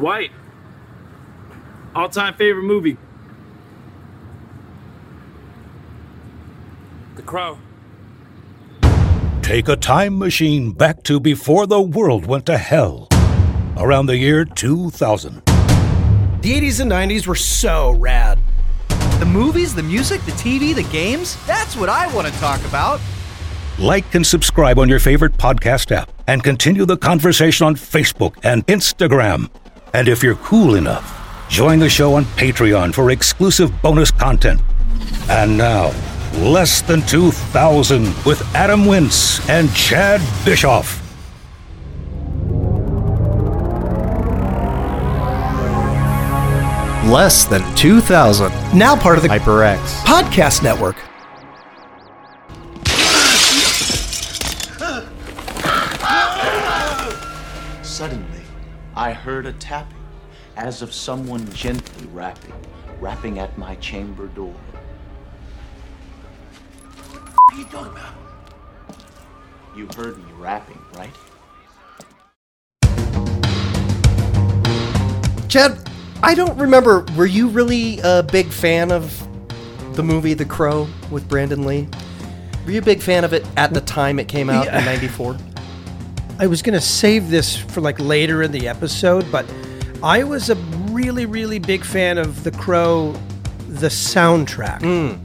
Dwight. All time favorite movie. The Crow. Take a time machine back to before the world went to hell. Around the year 2000. The 80s and 90s were so rad. The movies, the music, the TV, the games that's what I want to talk about. Like and subscribe on your favorite podcast app and continue the conversation on Facebook and Instagram. And if you're cool enough, join the show on Patreon for exclusive bonus content. And now, Less Than 2000 with Adam Wintz and Chad Bischoff. Less than 2,000. Now part of the HyperX. Podcast Network. Suddenly, I heard a tapping, as of someone gently rapping, rapping at my chamber door. What are you talking about? You heard me rapping, right? Chad, I don't remember. Were you really a big fan of the movie The Crow with Brandon Lee? Were you a big fan of it at the time it came out Yeah. in '94? I was going to save this for like later in the episode, but I was a really, really big fan of The Crow, the soundtrack. Hmm.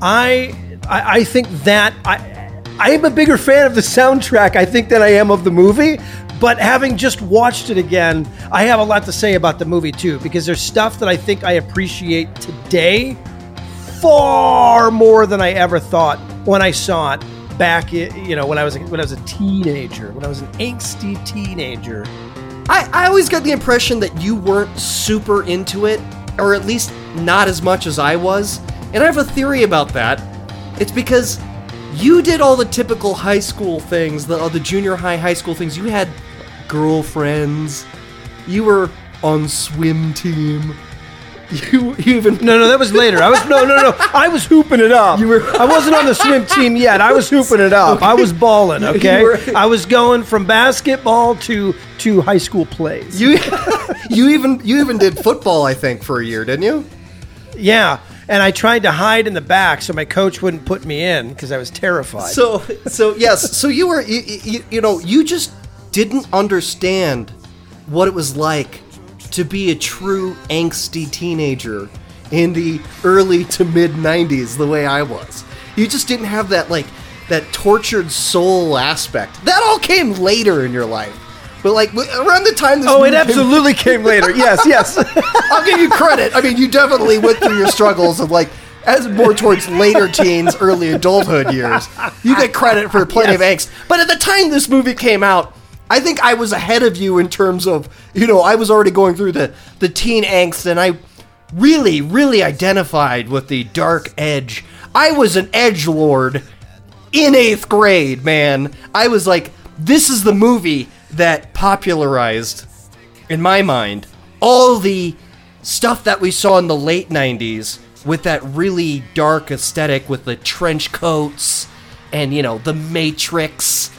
I, I, I think that I, I am a bigger fan of the soundtrack. I think than I am of the movie. But having just watched it again, I have a lot to say about the movie too, because there's stuff that I think I appreciate today far more than I ever thought when I saw it back, you know, when I was when I was a teenager, when I was an angsty teenager. I, I always got the impression that you weren't super into it, or at least not as much as I was. And I have a theory about that. It's because you did all the typical high school things, the, uh, the junior high, high school things. You had girlfriends. You were on swim team. You, you even No, no, that was later. I was no, no, no. I was hooping it up. You were- I wasn't on the swim team yet. I was hooping it up. I was balling. Okay, were- I was going from basketball to to high school plays. you you even you even did football. I think for a year, didn't you? Yeah, and I tried to hide in the back so my coach wouldn't put me in because I was terrified. So, so yes, so you were, you, you, you know, you just didn't understand what it was like to be a true angsty teenager in the early to mid 90s the way I was. You just didn't have that, like, that tortured soul aspect. That all came later in your life. But, like, around the time this oh, it movie came- absolutely came later. Yes, yes. I'll give you credit. I mean, you definitely went through your struggles of like as more towards later teens, early adulthood years. You get credit for plenty of angst. But at the time this movie came out, I think I was ahead of you in terms of you know I was already going through the the teen angst, and I really really identified with the dark edge. I was an edge lord in eighth grade, man. I was like, this is the movie that popularized, in my mind, all the stuff that we saw in the late 90s with that really dark aesthetic with the trench coats and, you know, the Matrix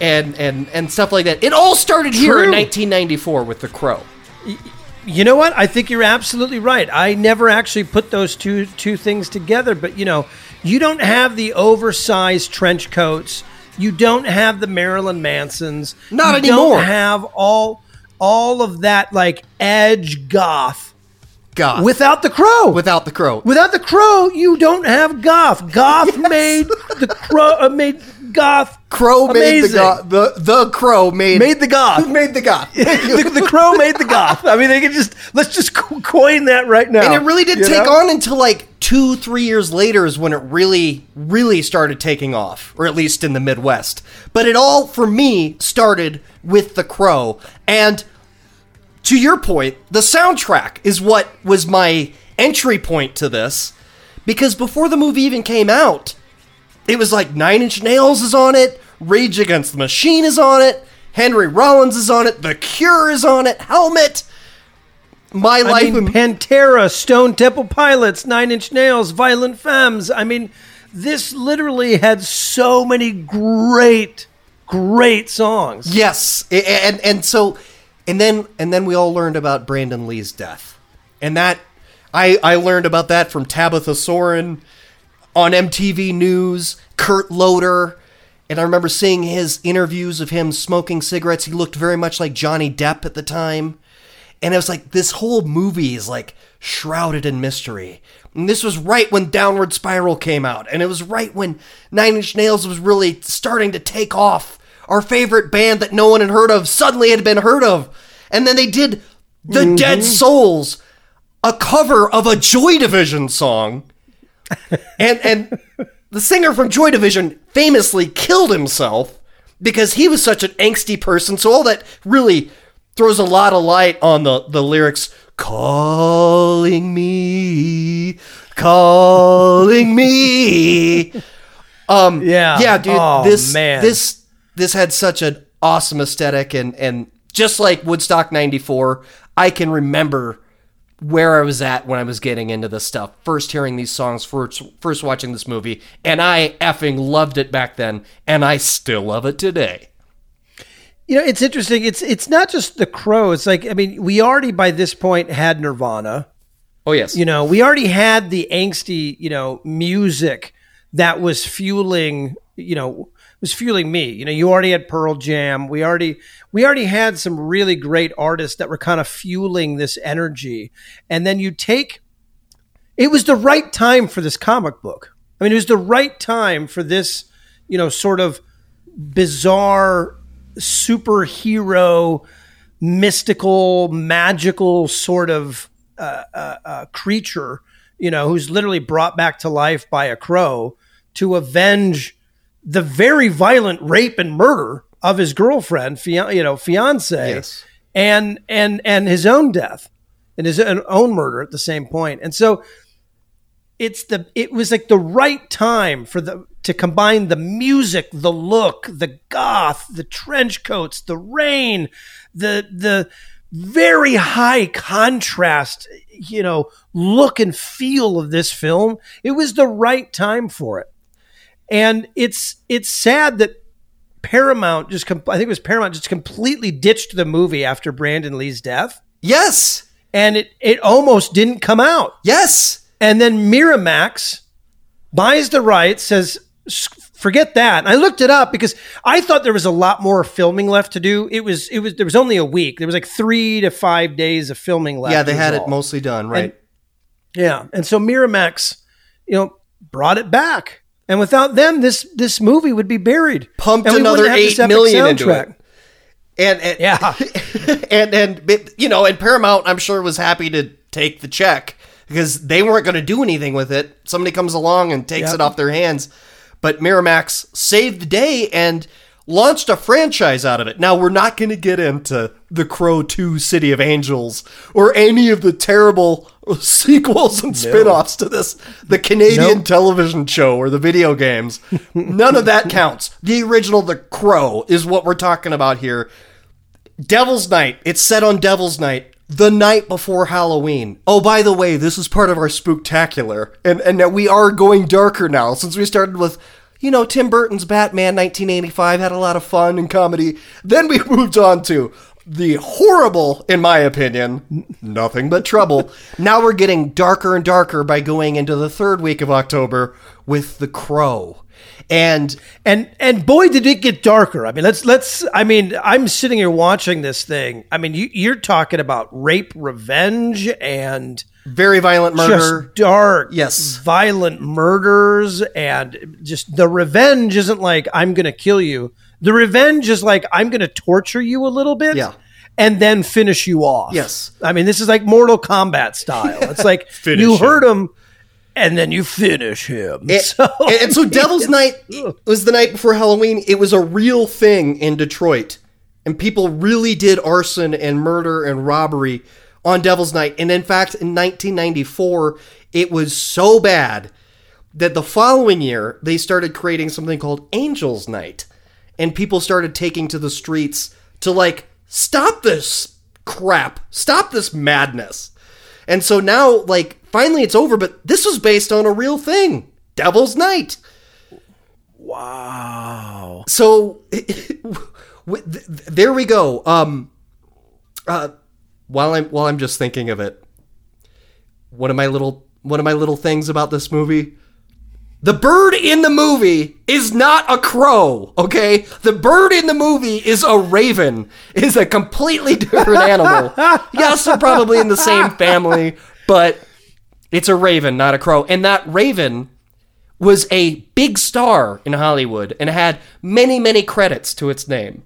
and, and, and stuff like that. It all started here in 1994 with The Crow. You know what? I think you're absolutely right. I never actually put those two two things together, but you know, you don't have the oversized trench coats. You don't have the Marilyn Mansons. Not you anymore. Don't have all all of that like edge goth Goth. without the crow. Without The Crow. Without the crow, you don't have goth. Goth made the crow uh, made goth. Crow made the amazing. goth. The, the Crow made... Made the goth. made the goth. the, the crow made the goth. I mean, they could just let's just co- coin that right now. And it really didn't You take know? on until like two, three years later is when it really, really started taking off, or at least in the Midwest. But it all, for me, started with The Crow. And to your point, the soundtrack is what was my entry point to this. Because before the movie even came out, it was like Nine Inch Nails is on it, Rage Against the Machine is on it, Henry Rollins is on it, The Cure is on it, Helmet. My I life mean, Pantera, Stone Temple Pilots, Nine Inch Nails, Violent Femmes. I mean, this literally had so many great, great songs. Yes, and and so And then and then we all learned about Brandon Lee's death. And that I I learned about that from Tabitha Soren on MTV News, Kurt Loder. And I remember seeing his interviews of him smoking cigarettes. He looked very much like Johnny Depp at the time. And it was like this whole movie is like shrouded in mystery. And this was right when Downward Spiral came out. And it was right when Nine Inch Nails was really starting to take off. Our favorite band that no one had heard of suddenly had been heard of. And then they did The Dead mm-hmm. Souls, a cover of a Joy Division song. And and the singer from Joy Division famously killed himself because he was such an angsty person. So all that really throws a lot of light on the the lyrics calling me calling me um Yeah. yeah dude Oh, this man. this this had such an awesome aesthetic and and just like Woodstock 94 I can remember where I was at when I was getting into this stuff. First hearing these songs, first first watching this movie, and I effing loved it back then, and I still love it today. You know, it's interesting. It's it's not just the Crow. It's like I mean, we already by this point had Nirvana. Oh yes, You know, we already had the angsty, you know, music that was fueling, you know, was fueling me. You know, you already had Pearl Jam. We already we already had some really great artists that were kind of fueling this energy. And then you take it was the right time for this comic book. I mean, it was the right time for this, you know, sort of bizarre superhero, mystical, magical sort of uh, uh, uh, creature, you know, who's literally brought back to life by a crow to avenge the very violent rape and murder of his girlfriend, fian- you know, fiance, Yes. and and and his own death and his own own murder at the same point. And so it's the it was like the right time for the to combine the music, the look, the goth, the trench coats, the rain, the the very high contrast, you know, look and feel of this film. It was the right time for it. And it's it's sad that Paramount just com- I think it was Paramount just completely ditched the movie after Brandon Lee's death yes, and it it almost didn't come out. yes. And then Miramax buys the rights, says, forget that. And I looked it up because I thought there was a lot more filming left to do. It was, it was, there was only a week. There was like three to five days of filming left. Yeah, they had was it mostly done right. And- Yeah. And so Miramax, you know, brought it back. And without them, this this movie would be buried. Pumped And another wouldn't have this eight million into it. and, and Yeah. and and you know, and Paramount, I'm sure, was happy to take the check because they weren't going to do anything with it. Somebody comes along and takes Yep. it off their hands. But Miramax saved the day and launched a franchise out of it. Now we're not going to get into The Crow 2 City of Angels or any of the terrible sequels and spin-offs to this the Canadian Nope. television show or the video games. None of that counts. The original The Crow is what we're talking about here. Devil's Night. It's set on Devil's Night, the night before Halloween. Oh, by the way, this is part of our spooktacular, and and we are going darker now since we started with. You know, Tim Burton's Batman 1985 had a lot of fun and comedy. Then we moved on to the horrible, in my opinion, nothing but trouble. now we're getting darker and darker by going into the third week of October with The Crow. And And and boy did it get darker. I mean, let's let's. I mean, I'm sitting here watching this thing. I mean, you, you're talking about rape, revenge, and very violent murder. just dark, Yes. violent murders, and just the revenge isn't like I'm going to kill you. The revenge is like I'm going to torture you a little bit, Yeah. and then finish you off. Yes. I mean, this is like Mortal Kombat style. It's like you hurt him, and then you finish him. And, So- and- and so Devil's Night was the night before Halloween. It was a real thing in Detroit. And people really did arson and murder and robbery on Devil's Night. And in fact, in 1994, it was so bad that the following year, they started creating something called Angel's Night. And people started taking to the streets to, like, stop this crap, stop this madness. And so now, like, finally it's over, but this was based on a real thing Devil's Night. Wow. So, there we go. Um, Uh, while I'm while I'm just thinking of it, one of my little one of my little things about this movie. The bird in the movie is not a crow, okay? The bird in the movie is a raven. Is a completely different animal. yes, they're probably in the same family, but it's a raven, not a crow. And that raven was a big star in Hollywood and had many, many credits to its name.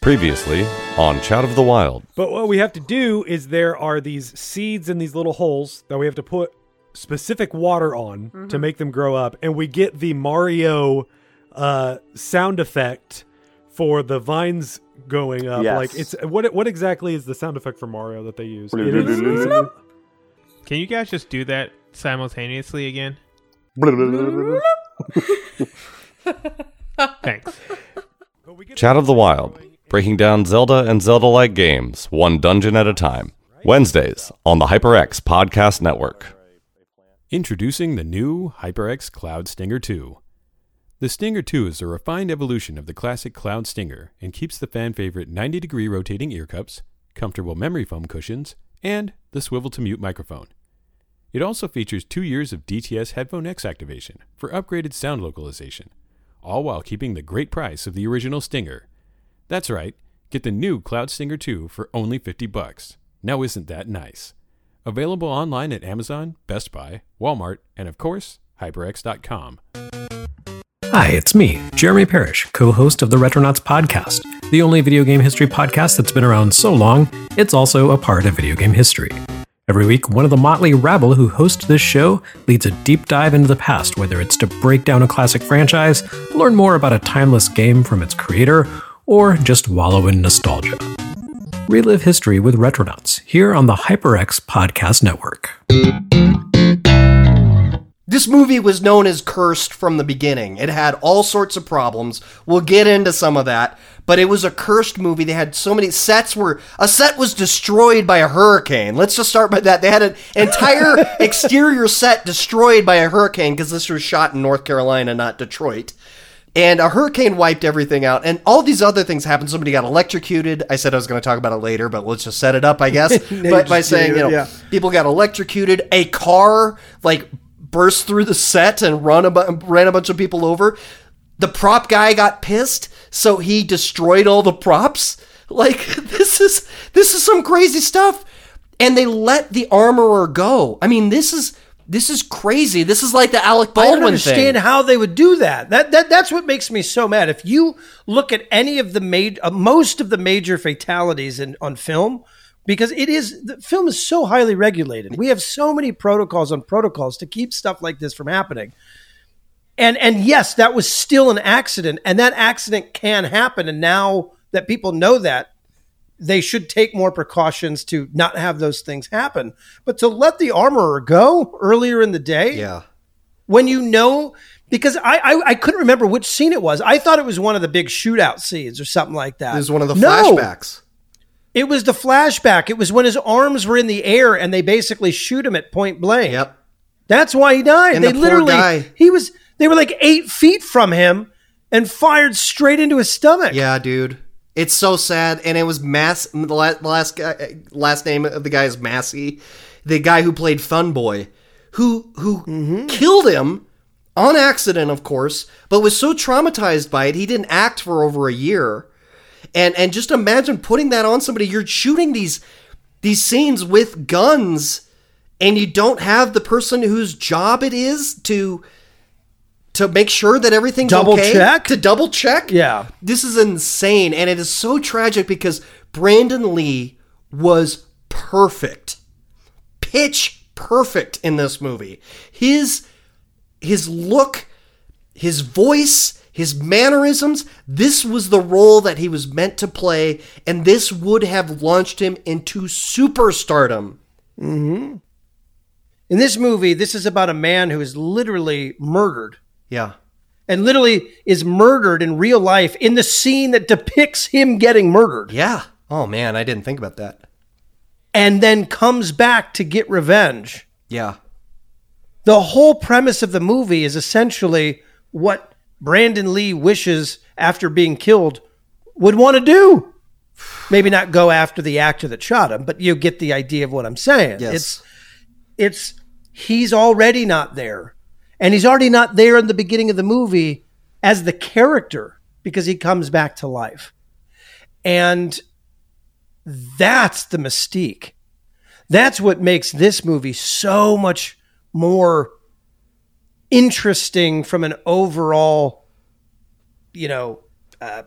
Previously on Chat of the Wild. But what we have to do is there are these seeds in these little holes that we have to put specific water on to make them grow up, and we get the Mario uh, sound effect for the vines going up. Yes. Like it's what what exactly is the sound effect for Mario that they use? It is- is Can you guys just do that simultaneously again? Thanks. Chat of the Wild. Breaking down Zelda and Zelda like games, one dungeon at a time. Wednesdays on the HyperX Podcast Network. Introducing the new HyperX Cloud Stinger 2. The Stinger 2 is a refined evolution of the classic Cloud Stinger and keeps the fan favorite 90 degree rotating ear cups, comfortable memory foam cushions, and the swivel to mute microphone. It also features two years of DTS Headphone X activation for upgraded sound localization, all while keeping the great price of the original Stinger. That's right, get the new Cloud Stinger 2 for only 50 bucks. Now isn't that nice? Available online at Amazon, Best Buy, Walmart, and of course, HyperX.com. Hi, it's me, Jeremy Parish, co host of the Retronauts podcast, the only video game history podcast that's been around so long, it's also a part of video game history. Every week, one of the motley rabble who host this show leads a deep dive into the past, whether it's to break down a classic franchise, learn more about a timeless game from its creator, or just wallow in nostalgia. Relive history with Retronauts here on the HyperX Podcast Network. This movie was known as cursed from the beginning. It had all sorts of problems. We'll get into some of that, but it was a cursed movie. They had so many sets were a set was destroyed by a hurricane. Let's just start by that. They had an entire exterior set destroyed by a hurricane because this was shot in North Carolina, not Detroit. And a hurricane wiped everything out, and all these other things happened. Somebody got electrocuted. I said I was going to talk about it later, but let's just set it up, I guess. But by saying, you know, yeah. people got electrocuted. A car like burst through the set and run a bu- ran a bunch of people over. The prop guy got pissed, so he destroyed all the props. Like this is this is some crazy stuff. And they let the armorer go. I mean, this is this is crazy. This is like the Alec I Baldwin don't understand thing. how they would do that. That that that's what makes me so mad. If you look at any of the major, uh, most of the major fatalities in on film, because it is the film is so highly regulated. We have so many protocols on protocols to keep stuff like this from happening. And and yes, that was still an accident, and that accident can happen. And now that people know that, they should take more precautions to not have those things happen. But to let the armorer go earlier in the day, Yeah. when you know because I, I I couldn't remember which scene it was. I thought it was one of the big shootout scenes or something like that. It was one of the No. flashbacks. It was the flashback. It was when his arms were in the air and they basically shoot him at point blank. Yep. That's why he died. And they the literally he was they were like eight feet from him and fired straight into his stomach. Yeah, dude. It's so sad, and it was Mass. The la- last guy, last name of the guy is Massee, the guy who played Fun Boy, who who mm-hmm. killed him on accident, of course, but was so traumatized by it he didn't act for over a year. And and just imagine putting that on somebody. You're shooting these these scenes with guns, and you don't have the person whose job it is to to make sure that everything's Double okay, check? to double check. Yeah. This is insane, and it is so tragic because Brandon Lee was perfect, pitch perfect in this movie. His his look, his voice, his mannerisms. This was the role that he was meant to play, and this would have launched him into superstardom. Mm-hmm. In this movie, this is about a man who is literally murdered. Yeah. And literally is murdered in real life in the scene that depicts him getting murdered. Yeah. Oh man, I didn't think about that. And then comes back to get revenge. Yeah. The whole premise of the movie is essentially what Brandon Lee wishes after being killed would want to do. Maybe not go after the actor that shot him, but you get the idea of what I'm saying. Yes. It's it's he's already not there. And he's already not there in the beginning of the movie as the character because he comes back to life. And that's the mystique. That's what makes this movie so much more interesting from an overall, you know, uh,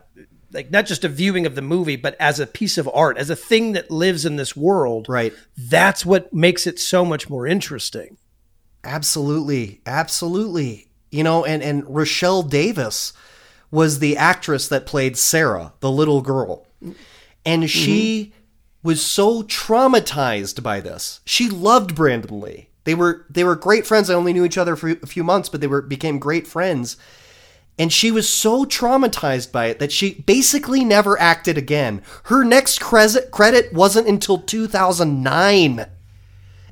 like not just a viewing of the movie, but as a piece of art, as a thing that lives in this world. Right. That's what makes it so much more interesting. Absolutely, absolutely. You know, and and Rochelle Davis was the actress that played Sarah, the little girl, and she was so traumatized by this. She loved Brandon Lee. They were they were great friends. I only knew each other for a few months, but they were became great friends. And she was so traumatized by it that she basically never acted again. Her next credit credit wasn't until 2009.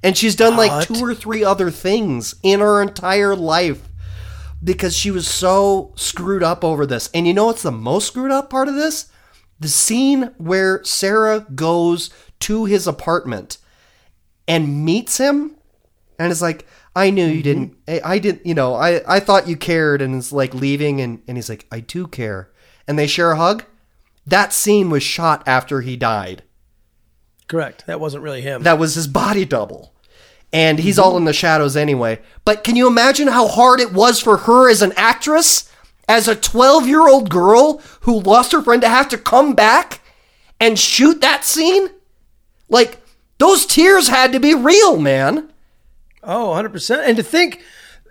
And she's done like two or three other things in her entire life because she was so screwed up over this. And you know what's the most screwed up part of this? The scene where Sarah goes to his apartment and meets him and it's like, I knew you didn't, I, I didn't, you know, I, I thought you cared. And it's like leaving and, and he's like, I do care. And they share a hug. That scene was shot after he died. Correct. That wasn't really him. That was his body double. And he's mm-hmm. all in the shadows anyway. But can you imagine how hard it was for her as an actress, as a 12 year old girl who lost her friend to have to come back and shoot that scene? Like, those tears had to be real, man. Oh, 100%. And to think,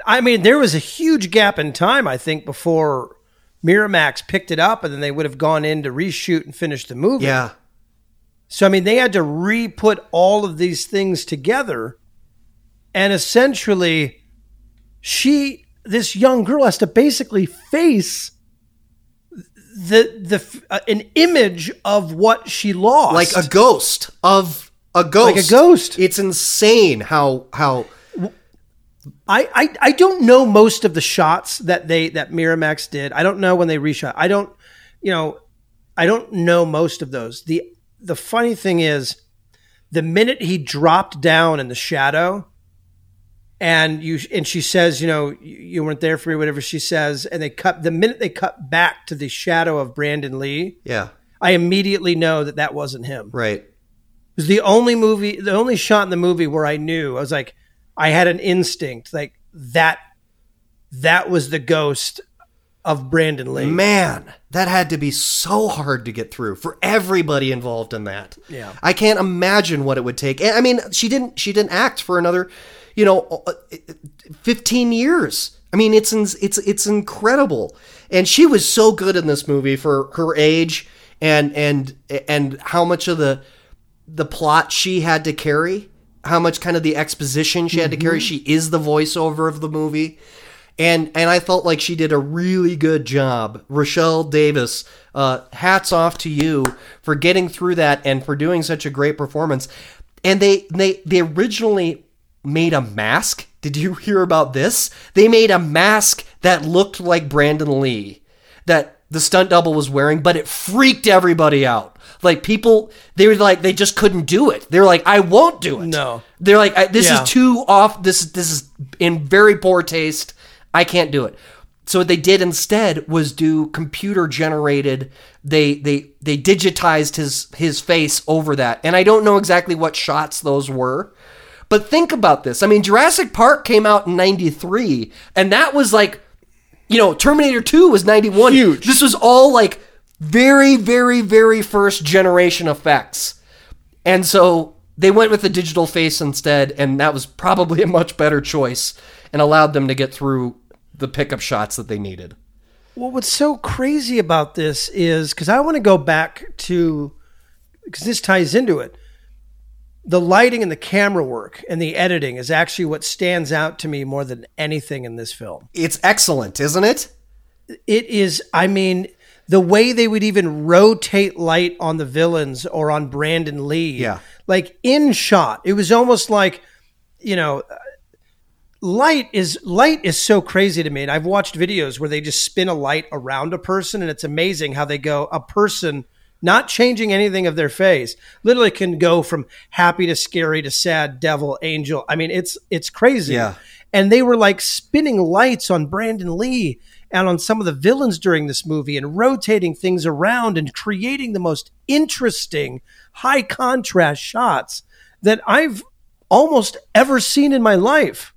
I mean, there was a huge gap in time, I think, before Miramax picked it up and then they would have gone in to reshoot and finish the movie. Yeah. So, I mean, they had to re put all of these things together. And essentially, she, this young girl, has to basically face the the uh, an image of what she lost, Like a ghost of a ghost. Like a ghost. It's insane how, how, I, I I don't know most of the shots that they that Miramax did. I don't know when they reshot. I don't, you know, I don't know most of those. the The funny thing is, the minute he dropped down in the shadow, and you and she says, you know, you, you weren't there for me, whatever she says, and they cut the minute they cut back to the shadow of Brandon Lee. yeah, I immediately know that that wasn't him. right. It was the only movie, the only shot in the movie where I knew. I was like, I had an instinct like that. That was the ghost of Brandon Lee. Man, that had to be so hard to get through for everybody involved in that. Yeah. I can't imagine what it would take. I mean, she didn't she didn't act for another, you know, uh, 15 years. I mean, it's it's it's incredible. And she was so good in this movie for her age and and and how much of the the plot she had to carry, how much kind of the exposition she had to carry. She is the voiceover of the movie. And and I felt like she did a really good job. Rochelle Davis, uh, hats off to you for getting through that and for doing such a great performance. And they they they originally made a mask. Did you hear about this? They made a mask that looked like Brandon Lee that the stunt double was wearing, but it freaked everybody out. Like people, they were like, they just couldn't do it. They're like, I won't do it. No. They're like, I, this Yeah. is too off. This this is in very poor taste. I can't do it. So what they did instead was do computer generated. They they they digitized his his face over that, and I don't know exactly what shots those were. But think about this. I mean, Jurassic Park came out in '93, and that was like, you know, Terminator 2 was '91. Huge. This was all like very, very, very first generation effects. And so they went with the digital face instead, and that was probably a much better choice and allowed them to get through the pickup shots that they needed. Well, what's so crazy about this is because I want to go back to because this ties into it. The lighting and the camera work and the editing is actually what stands out to me more than anything in this film. It's excellent, isn't it? It is, I mean, the way they would even rotate light on the villains or on Brandon Lee. Yeah. Like in shot, it was almost like, you know, uh, light is light is so crazy to me and i've watched videos where they just spin a light around a person and it's amazing how they go a person not changing anything of their face literally can go from happy to scary to sad devil angel i mean it's it's crazy Yeah. and they were like spinning lights on brandon lee and on some of the villains during this movie and rotating things around and creating the most interesting high contrast shots that i've almost ever seen in my life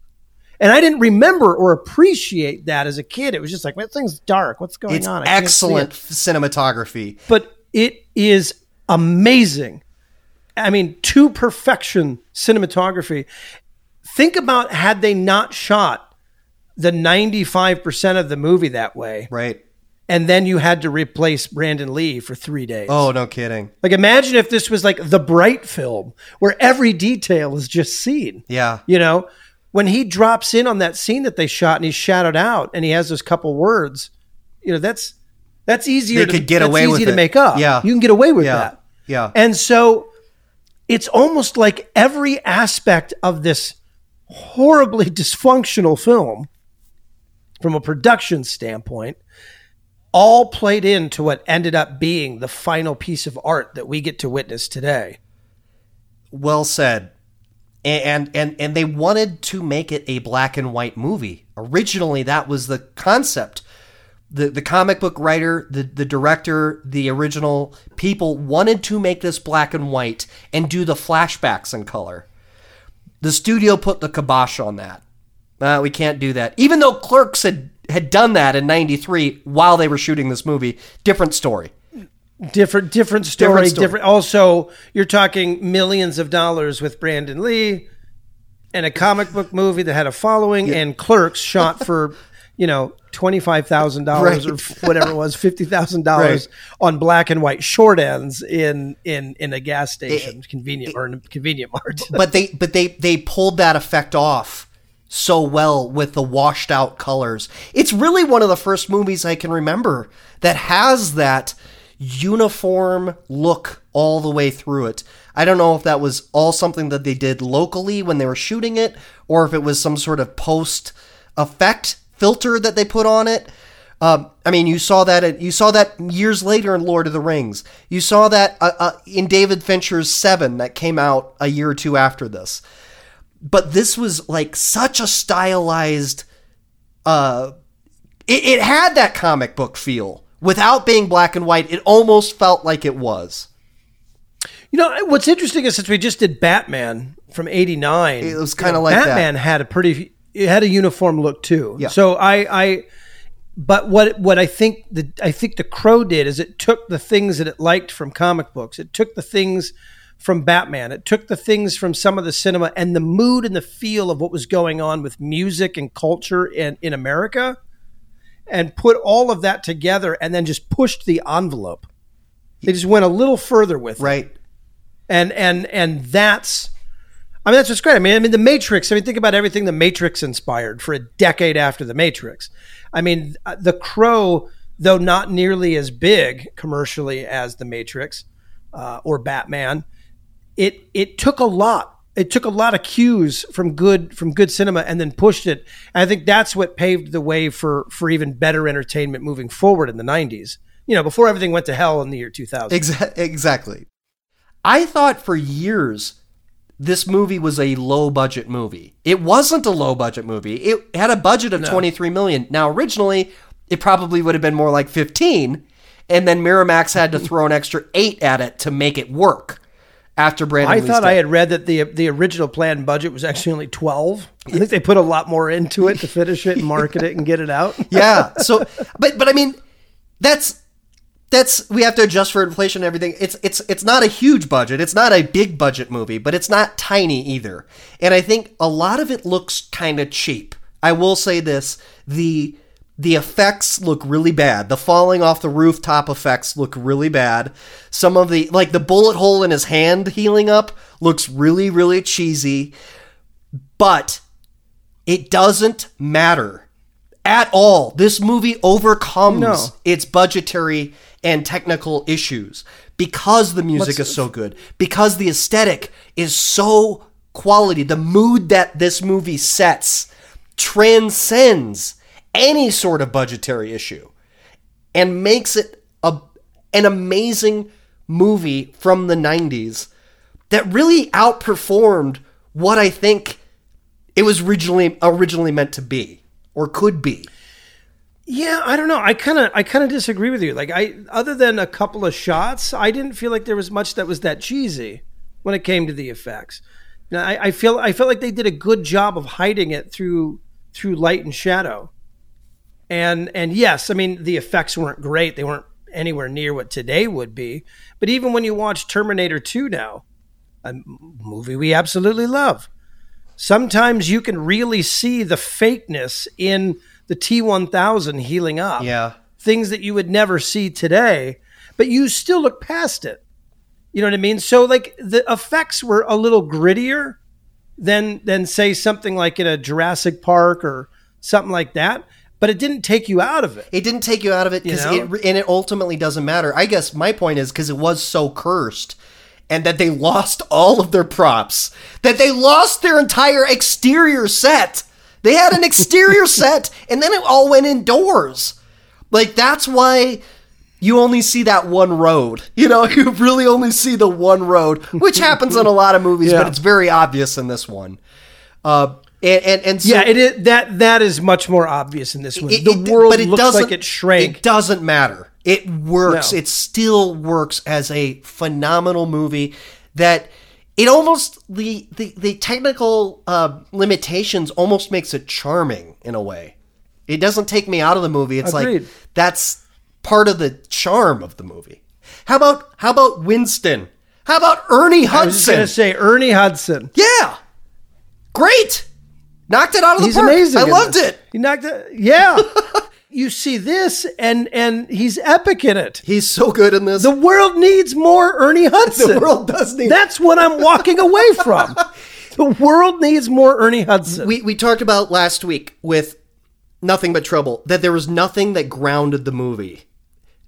and I didn't remember or appreciate that as a kid. It was just like, man, thing's dark. What's going It's on? I excellent it." cinematography. But it is amazing. I mean, to perfection cinematography. Think about had they not shot the 95% of the movie that way. Right. And then you had to replace Brandon Lee for three days. Oh, no kidding. Like imagine if this was like the Bright film where every detail is just seen. Yeah. You know, when he drops in on that scene that they shot and he's shadowed out and he has those couple words, you know, that's that's easier They to could get that's away easy with to it. make up. Yeah. You can get away with Yeah. that. Yeah. And so it's almost like every aspect of this horribly dysfunctional film from a production standpoint all played into what ended up being the final piece of art that we get to witness today. Well said. And and and they wanted to make it a black and white movie. Originally that was the concept. The the comic book writer, the the director, the original people wanted to make this black and white and do the flashbacks in color. The studio put the kibosh on that. Uh, we can't do that. Even though Clerks had had done that in 93 while they were shooting this movie, different story. different different story Different different, also you're talking millions of dollars with brandon lee and a comic book movie that had a following and clerks shot for you know $25000 or whatever it was $50000 on black and white short ends in in in a gas station convenient or in a convenient mart but they but they they pulled that effect off so well with the washed out colors. It's really one of the first movies I can remember that has that uniform look all the way through it. I don't know if that was all something that they did locally when they were shooting it or if it was some sort of post effect filter that they put on it. Um, I mean, you saw that at, you saw that years later in Lord of the Rings. You saw that uh, uh, in David Fincher's Seven that came out a year or two after this. But this was like such a stylized. Uh, it, it had that comic book feel without being black and white. It almost felt like it was. You know what's interesting is since we just did Batman from '89, It was kinda like that. Batman had a pretty, it had a uniform look too. Yeah. So I, I, but what what I think the I think the Crow did is it took the things that it liked from comic books. It took the things from Batman. It took the things from some of the cinema and the mood and the feel of what was going on with music and culture in in America, and put all of that together and then just pushed the envelope. They just went a little further with it Right. and and and that's I mean that's what's great. I mean, I mean the Matrix. I mean, think about everything the Matrix inspired for a decade after the Matrix. I mean, uh, the Crow, though not nearly as big commercially as the Matrix uh, or Batman, it it took a lot. It took a lot of cues from good from good cinema and then pushed it. And I think that's what paved the way for for even better entertainment moving forward in the '90s. You know, before everything went to hell in the year 2000. Exa- exactly. I thought for years this movie was a low budget movie. It wasn't a low budget movie. It had a budget of No. 23 million. Now originally it probably would have been more like 15 and then Miramax had to throw an extra 8 at it to make it work after Brandon I thought I had read that the the original planned budget was actually only twelve. I think they put a lot more into it to finish it and market it and get it out. yeah. So, but but I mean, that's that's we have to adjust for inflation and everything. It's it's it's not a huge budget. It's not a big budget movie, but it's not tiny either. And I think a lot of it looks kind of cheap. I will say this: the the effects look really bad. The falling off the rooftop effects look really bad. Some of the like the bullet hole in his hand healing up looks really really cheesy. But it doesn't matter at all. This movie overcomes No. its budgetary and technical issues because the music Let's- is so good, because the aesthetic is so quality, the mood that this movie sets transcends any sort of budgetary issue and makes it a, an amazing movie from the 90s that really outperformed what I think it was originally originally meant to be or could be. Yeah, I don't know. I kind of I kind of disagree with you. Like I other than a couple of shots, I didn't feel like there was much that was that cheesy when it came to the effects. Now, I, I feel I felt like they did a good job of hiding it through through light and shadow. And and yes, I mean the effects weren't great. They weren't anywhere near what today would be. But even when you watch Terminator 2 now, a movie we absolutely love, sometimes you can really see the fakeness in the T1000 healing up. Yeah. Things that you would never see today, but you still look past it. You know what I mean? So like the effects were a little grittier than than say something like in a Jurassic Park or something like that, but it didn't take you out of it. It didn't take you out of it because You know? it and it ultimately doesn't matter. I guess my point is because it was so cursed and that they lost all of their props, that they lost their entire exterior set. They had an exterior set and then it all went indoors. Like that's why you only see that one road. You know, you really only see the one road, which happens in a lot of movies, Yeah. but it's very obvious in this one. Uh, and and, and so, yeah, it is that that is much more obvious in this one. it- the it- world but it looks doesn't- like it shrank. It doesn't matter. It works. No. It still works as a phenomenal movie that it almost the the, the technical uh, limitations almost makes it charming in a way. It doesn't take me out of the movie. It's Agreed. like that's part of the charm of the movie. How about how about Winston? How about Ernie Hudson? I was gonna say Ernie Hudson. yeah, great. Knocked it out of the He's park. amazing. I loved this. it. He knocked it. Yeah. you see this, and and he's epic in it. He's so good in this. The world needs more Ernie Hudson. The world does need. That's what I'm walking away from. The world needs more Ernie Hudson. we we talked about last week with nothing but trouble that there was nothing that grounded the movie.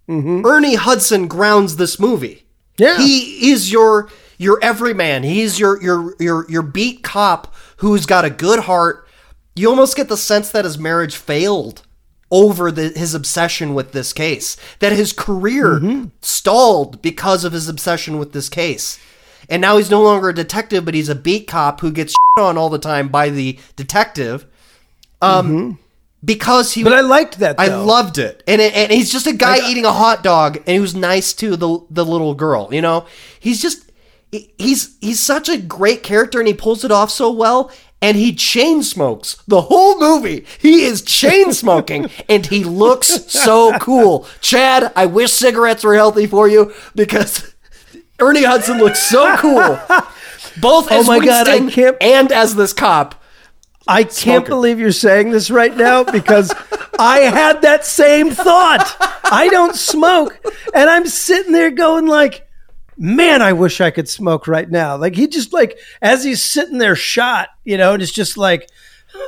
Mm-hmm. Ernie Hudson grounds this movie. Yeah. he is your your everyman. He's your your your your beat cop who's got a good heart. You almost get the sense that his marriage failed over the, his obsession with this case. That his career stalled because of his obsession with this case. And now he's no longer a detective, but he's a beat cop who gets on all the time by the detective. Um, because he. but I liked that. I loved it, and it, and he's just a guy eating a hot dog, and he was nice to the the little girl. You know, he's just he's he's such a great character, and he pulls it off so well. And he chain smokes the whole movie. He is chain smoking, and he looks so cool. Chad, I wish cigarettes were healthy for you because Ernie Hudson looks so cool, both Oh as my God, I Winston can't- and as this cop. I can't Smoker. believe you're saying this right now because I had that same thought. I don't smoke, and I'm sitting there going like, "Man, I wish I could smoke right now." Like he just like as he's sitting there shot, you know, and it's just like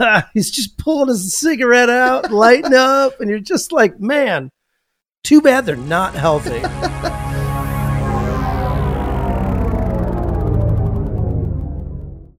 he's just pulling his cigarette out, lighting up, and you're just like, "Man, too bad they're not healthy."